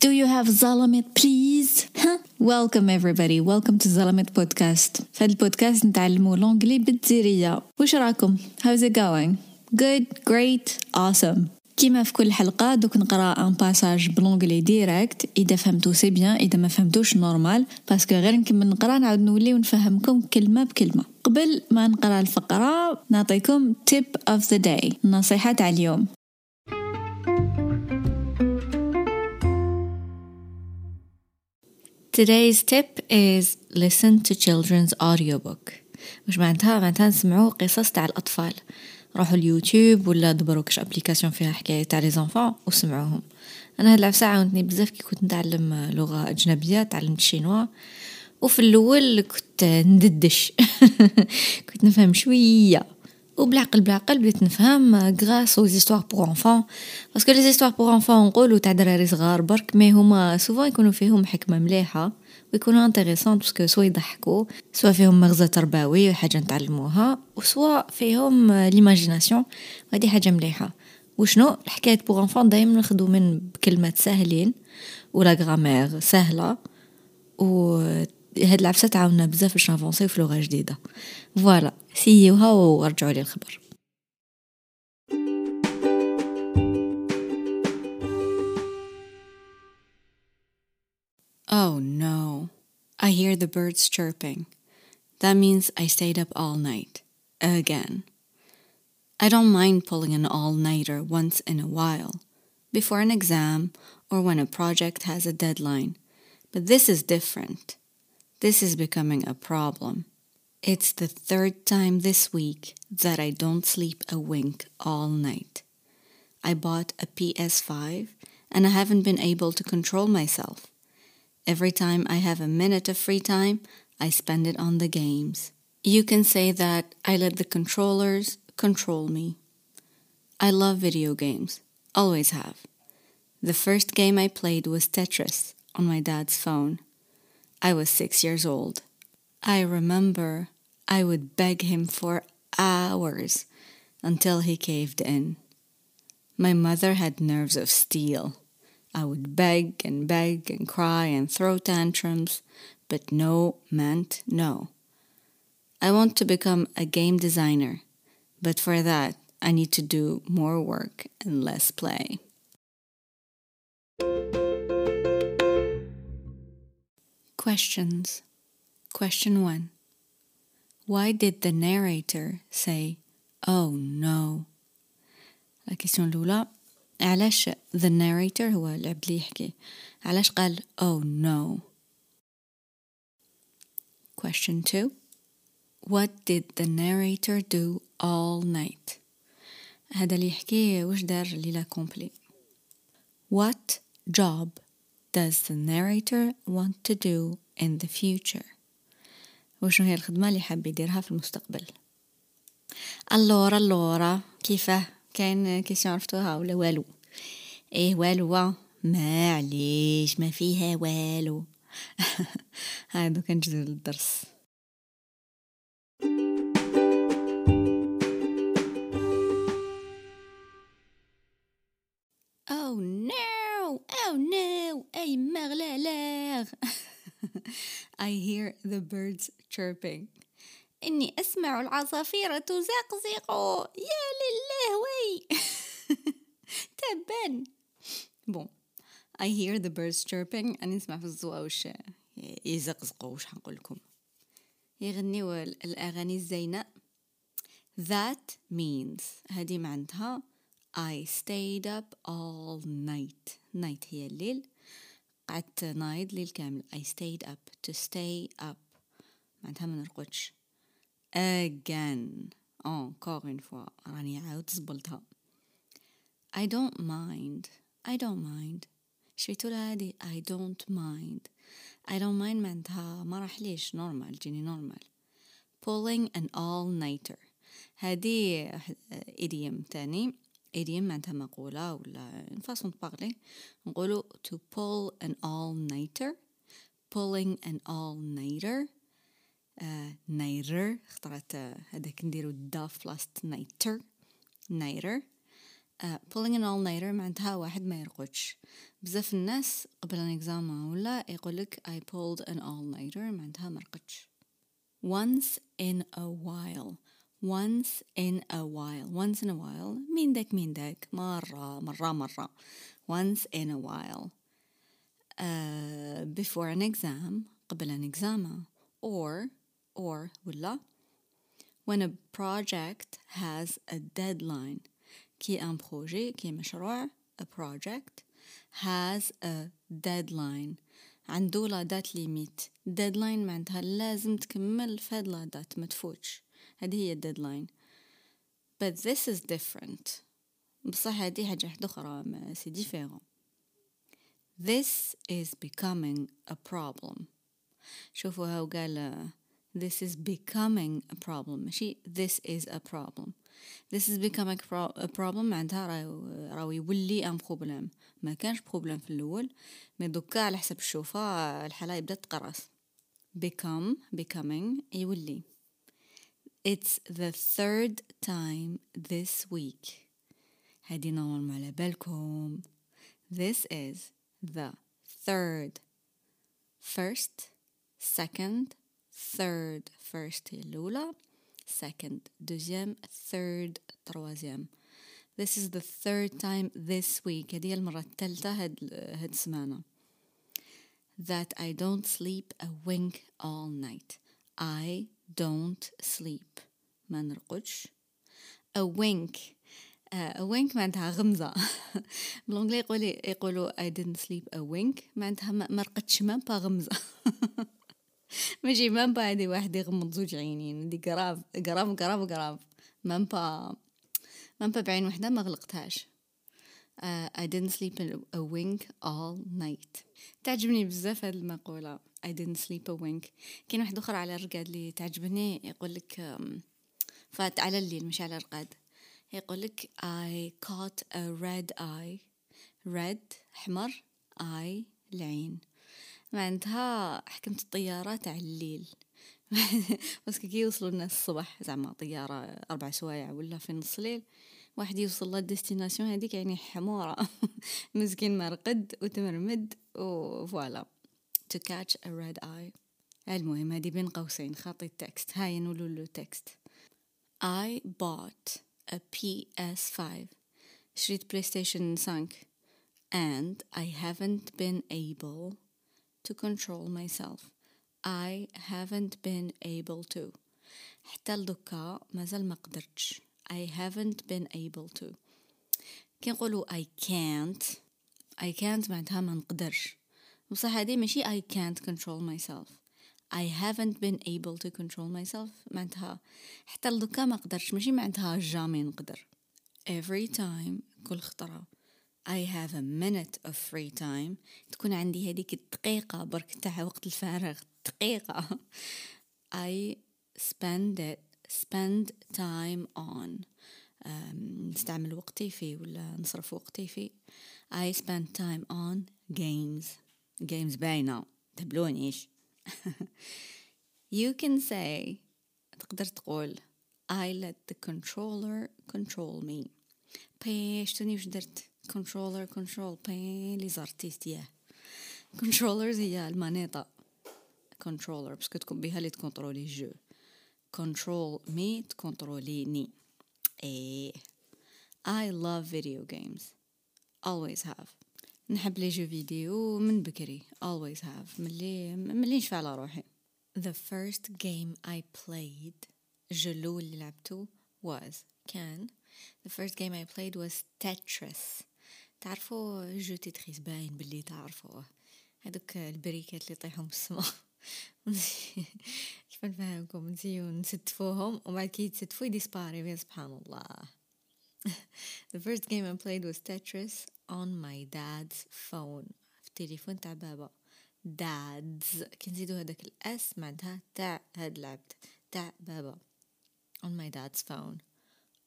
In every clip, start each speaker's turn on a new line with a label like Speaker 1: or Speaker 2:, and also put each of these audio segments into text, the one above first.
Speaker 1: Do you have Zalamet please? Welcome everybody, welcome to Zalamet podcast. في هذا البودكاست نتعلموا l'anglais بالجزيرية. وش راكم؟ How's it going? Good, great, awesome. كيما في كل حلقة دوك نقرا un passage ب l'anglais direct اذا فهمتو c'est bien اذا ما فهمتوش normal parce que غير نكمل نقرا نعاود نولي ونفهمكم كلمة بكلمة قبل ما نقرا الفقرة نعطيكم tip of the day النصيحة تاع اليوم Today's tip is listen to children's audiobook. مش معناتها معناتها نسمعوا قصص تاع الأطفال. روحوا اليوتيوب ولا دبروا كاش application فيها حكاية تاع les enfants وسمعوهم. أنا هاد العفسة عاونتني بزاف كي كنت نتعلم لغة أجنبية تعلمت ال chinois وفي الأول كنت نددش. كنت نفهم شوية. وبالعقل بالعقل بديت نفهم grâce aux histoires pour enfants parce que les histoires pour enfants نقولوا تاع دراري صغار برك mais هما souvent يكونوا فيهم حكمه مليحه ويكونوا intéressants parce que soit يضحكوا soit فيهم مغزى تربوي وحاجه نتعلموها و soit فيهم l'imagination وهذه حاجة مليحه وشنو الحكاية pour enfants دائما ناخذوا من بكلمات ساهلين ولا grammaire سهله و هاد العفسه تعاوننا بزاف باش نافونسيو في لغه جديده فوالا سيوها ورجعوا لي الخبر Oh no, I hear the birds chirping. That means I stayed up all night. Again. I don't mind pulling an all nighter once in a while, before an exam or when a project has a deadline, but this is different. This is becoming a problem. It's the third time this week that I don't sleep a wink all night. I bought a PS5 and I haven't been able to control myself. Every time I have a minute of free time, I spend it on the games. You can say that I let the controllers control me. I love video games, always have. The first game I played was Tetris on my dad's phone. I was six years old. I remember I would beg him for hours until he caved in. My mother had nerves of steel. I would beg and beg and cry and throw tantrums, but no meant no. I want to become a game designer, but for that, I need to do more work and less play. Questions. Question 1. Why did the narrator say, Oh no? La question الأولى علاش the narrator هو العبد اللي يحكي علاش قال oh no question 2 what did the narrator do all night هذا اللي يحكي وش دار ليلة كومبلي what job does the narrator want to do in the future? وشنو هي الخدمة اللي حاب يديرها في المستقبل؟ اللورا اللورا كيفاه كاين كيسيون عرفتوها؟ ولا والو؟ إيه والو. ما عليش ما فيها والو. هادو كنجزو للدرس I hear the birds chirping. إني أسمع العصافير تزقزق. يا لله وي تبان بون I hear the birds chirping. أنا نسمع في الزوا وش يزقزقوا. وش حنقول لكم؟ يغنيو الأغاني الزينة. That means هذه معناتها I stayed up all night. Night هي الليل. قعدت نايض ليل كامل I stayed up to stay up معناتها ما نرقدش again encore une fois راني عاود زبلتها I don't mind I don't mind شفيتو هادي I don't mind I don't mind معناتها ما راح ليش نورمال جيني نورمال pulling an all-nighter هادي idiom تاني idiom معناتها مقولة ولا façon de parler نقولو to pull an all-nighter. Pulling an all-nighter. nighter خطرات هذاك نديرو دا بلاصة nighter nighter uh, pulling an all-nighter معناتها واحد ما يرقدش. بزاف الناس قبل un examen ولا يقولك I pulled an all-nighter معناتها ما رقدش. Once in a while. once in a while once in a while مين داك مين داك مرة مرة مرة once in a while uh, before an exam قبل an exam or or ولا when a project has a deadline كي ان بروجي كي مشروع a project has a deadline عنده لا دات ليميت deadline معناتها لازم تكمل في هاد لا دات ما تفوتش هذه هي deadline but this is different بصح هذه حاجة واحدة أخرى c'est différent this is becoming a problem شوفوا هاو قال this is becoming a problem ماشي this is a problem this is becoming a problem معناتها راهو يولي un problème ما كانش problème في الأول mais دوكا على حسب الشوفة الحالة يبدا تقرص become becoming يولي it's the third time this week هادي نورمال على بالكم this is the third first second third first الأولى second deuxième third troisième this is the third time this week هذه المرة الثالثة هاد هاد السمانة that I don't sleep a wink all night I don't sleep. ما نرقدش. A wink. A wink معناتها غمزة. بالانجلي يقولوا يقولوا I didn't sleep. A wink معناتها ما رقدش ما با غمزة. ماشي مام با هادي واحد يغمض زوج عينين. دي قراف قراف قراف قراف مام با مام با بعين وحدة ما غلقتهاش. I didn't sleep a wink all night. تعجبني بزاف هاد المقولة. I didn't sleep a wink. كاين واحد أخرى على الرقاد اللي تعجبني يقولك فات على الليل مش على الرقاد. يقولك I caught a red eye. Red حمر eye العين. معناتها حكمت الطيارة تاع الليل. بس كي يوصلوا الناس الصبح زعما طيارة أربع سوايع ولا في نص الليل واحد يوصل للديستيناسيون هذيك يعني حمورة مسكين مرقد وتمرمد و voilà to catch a red eye. المهم هذه بين قوسين خاطي ال texte. هاي نقولوا له texte. I bought a PS5 شريت Station 5 and I haven't been able to control myself. I haven't been able to. حتى لدكا مازال ما قدرتش. I haven't been able to. كي نقولوا I can't. I can't معناتها ما نقدرش. بصح هذه ماشي I can't control myself. I haven't been able to control myself معناتها حتى لدكا ما قدرتش ماشي معناتها جامي نقدر. Every time كل خطرة. I have a minute of free time. تكون عندي هذيك الدقيقة برك تاع وقت الفراغ دقيقة. I spend it spend time on نستعمل وقتي فيه ولا نصرف وقتي فيه I spend time on games games باينة تبلونيش you can say تقدر تقول I let the controller control me باش توني وش درت controller control بين لي زارتيست ياه controllers هي المانيطة controller باسكو تكون بها اللي تكونترولي الجو control me تكونتروليني ايه I love video games always have نحب لي جو فيديو من بكري always have ملي ملي نشفى على روحي the first game I played الجو الأول اللي لعبته was كان the first game I played was Tetris تعرفوا جو تيتريس باين باللي تعرفوه هذوك البريكات اللي يطيحوا من السما كيف نفهمكم نسيو نستفوهم وبعد كي يتستفوا يديسباري سبحان الله The first game I played was Tetris on my dad's phone في التليفون تاع بابا dad's كي نزيدو هذاك الاس معناتها تاع هاد لعبت تاع بابا on my dad's phone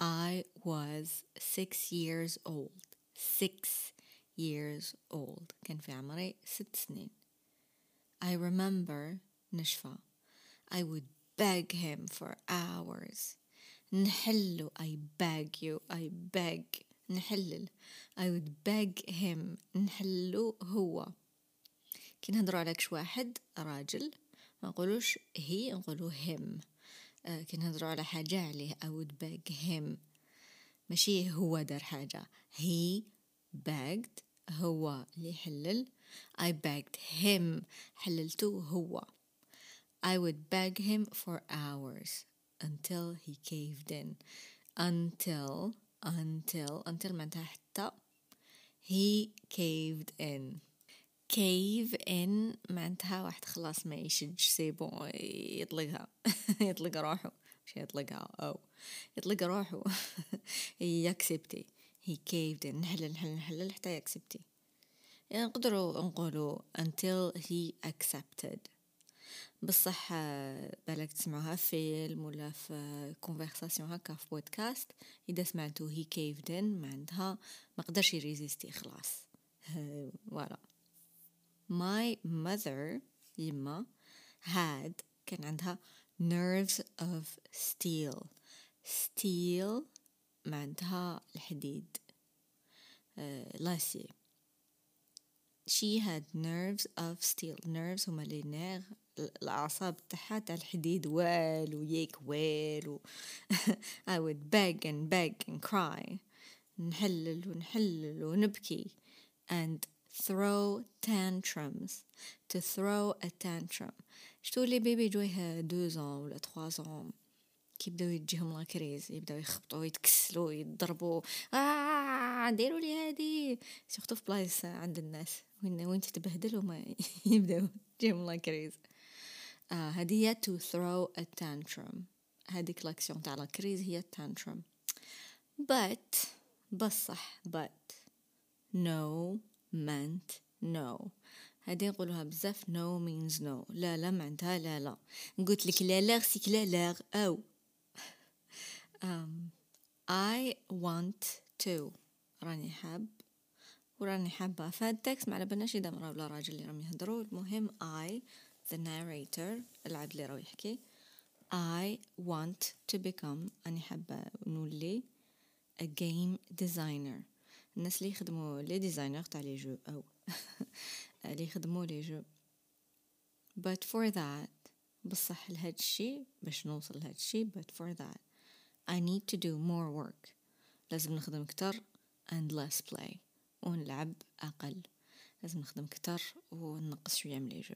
Speaker 1: I was six years old six years old كان في عمري ست سنين I remember نشفى I would beg him for hours. نحلو I beg you I beg. نحلل I would beg him نحلو هو كي نهضروا على كش واحد راجل. ما نقولوش هي نقولو him. آه كي نهضروا على حاجة عليه I would beg him. ماشي هو دار حاجة. He begged هو اللي يحلل I begged him. حللتو هو. I would beg him for hours until he caved in. Until until until معناتها حتى he caved in. Cave in معناتها واحد خلاص ما يشج c'est bon يطلقها. يطلق روحه. مش يطلقها. أو. يطلق روحه. يكسبتي. He caved in. نحلل نحلل نحلل حتى يكسبتي. يعني نقدروا نقولوا until he accepted. بصح بالك تسمعوها في فيلم ولا في conversation هكا في بودكاست إذا سمعتو he caved in معناتها ما قدرش يريزيستي خلاص. voilà my mother يما had كان عندها nerves of steel. Steel معناتها الحديد. l'acier she had nerves of steel. Nerves هما les nerfs الأعصاب تاعها تاع الحديد والو ياك والو. I would beg and beg and cry. نحلل ونحلل ونبكي. And throw tantrums. To throw a tantrum. شتو les bébés جويه deux ans ولا trois ans كيبداو يجيهم la crise؟ يبداو يخبطوا يتكسلوا يضربوا. آه ديروا لي هادي. surtout في بلايص عند الناس. وين وين تتبهدل وما يبداو يجيهم la crise. آه هذه هي to throw a tantrum. هذيك l'action تاع la crise هي tantrum. But بصح but. No meant no. هذه نقولوها بزاف no means no. لا لا معناتها لا لا. قلت لك لا لا سيك لا لا أو. um, I want to. راني حاب. وراني حابة. فهاد ال texte ما على بالناش إذا مرا ولا راجل اللي راهم يهضروا المهم I the narrator العبد اللي راه يحكي I want to become أني حابة نولي a game designer. الناس اللي يخدموا les designers تاع les jeux أو اللي يخدموا les jeux. But for that بصح لهاد الشي باش نوصل لهاد الشي but for that I need to do more work. لازم نخدم كتر and less play. ونلعب أقل. لازم نخدم كتر ونقص شوية من les jeux.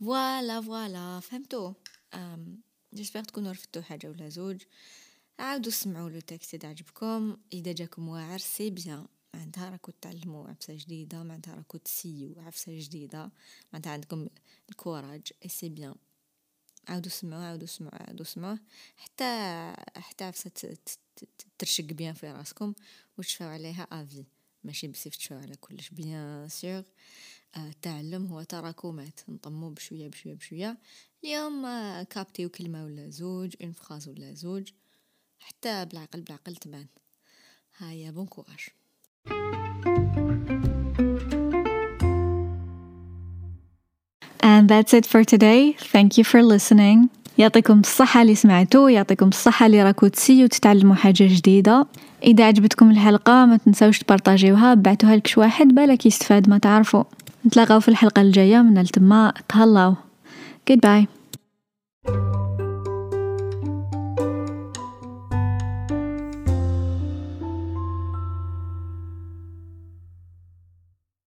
Speaker 1: voilà voilà فهمتو j'espère تكونوا رفدتو حاجة ولا زوج عاودوا سمعوا لو اذا عجبكم اذا جاكم واعر c'est bien معناتها راكو تعلموا عفسة جديدة معناتها راكو تسيو عفسة جديدة معناتها عندكم ال courage et c'est bien عاودوا سمعوا عاودوا سمعوا عاودوا سمعوا حتى حتى عفسة ترشق bien في راسكم وتشفاو عليها افي ماشي بصيف تشفاو على كلش bien sûr التعلم هو تراكمات نطمو بشوية بشوية بشوية. اليوم كابتيو كلمة ولا زوج une phrase ولا زوج. حتى بالعقل بالعقل تبان. هيا bon courage.
Speaker 2: And that's it for today. Thank you for listening. يعطيكم الصحة اللي سمعتوا يعطيكم الصحة اللي راكو تسيو تتعلموا حاجة جديدة. إذا عجبتكم الحلقة ما تنسوش تبارطاجيوها بعتوها لكش واحد بالك يستفاد ما تعرفوا نتلاقاو في الحلقة الجاية. من تما تهلاو. Goodbye.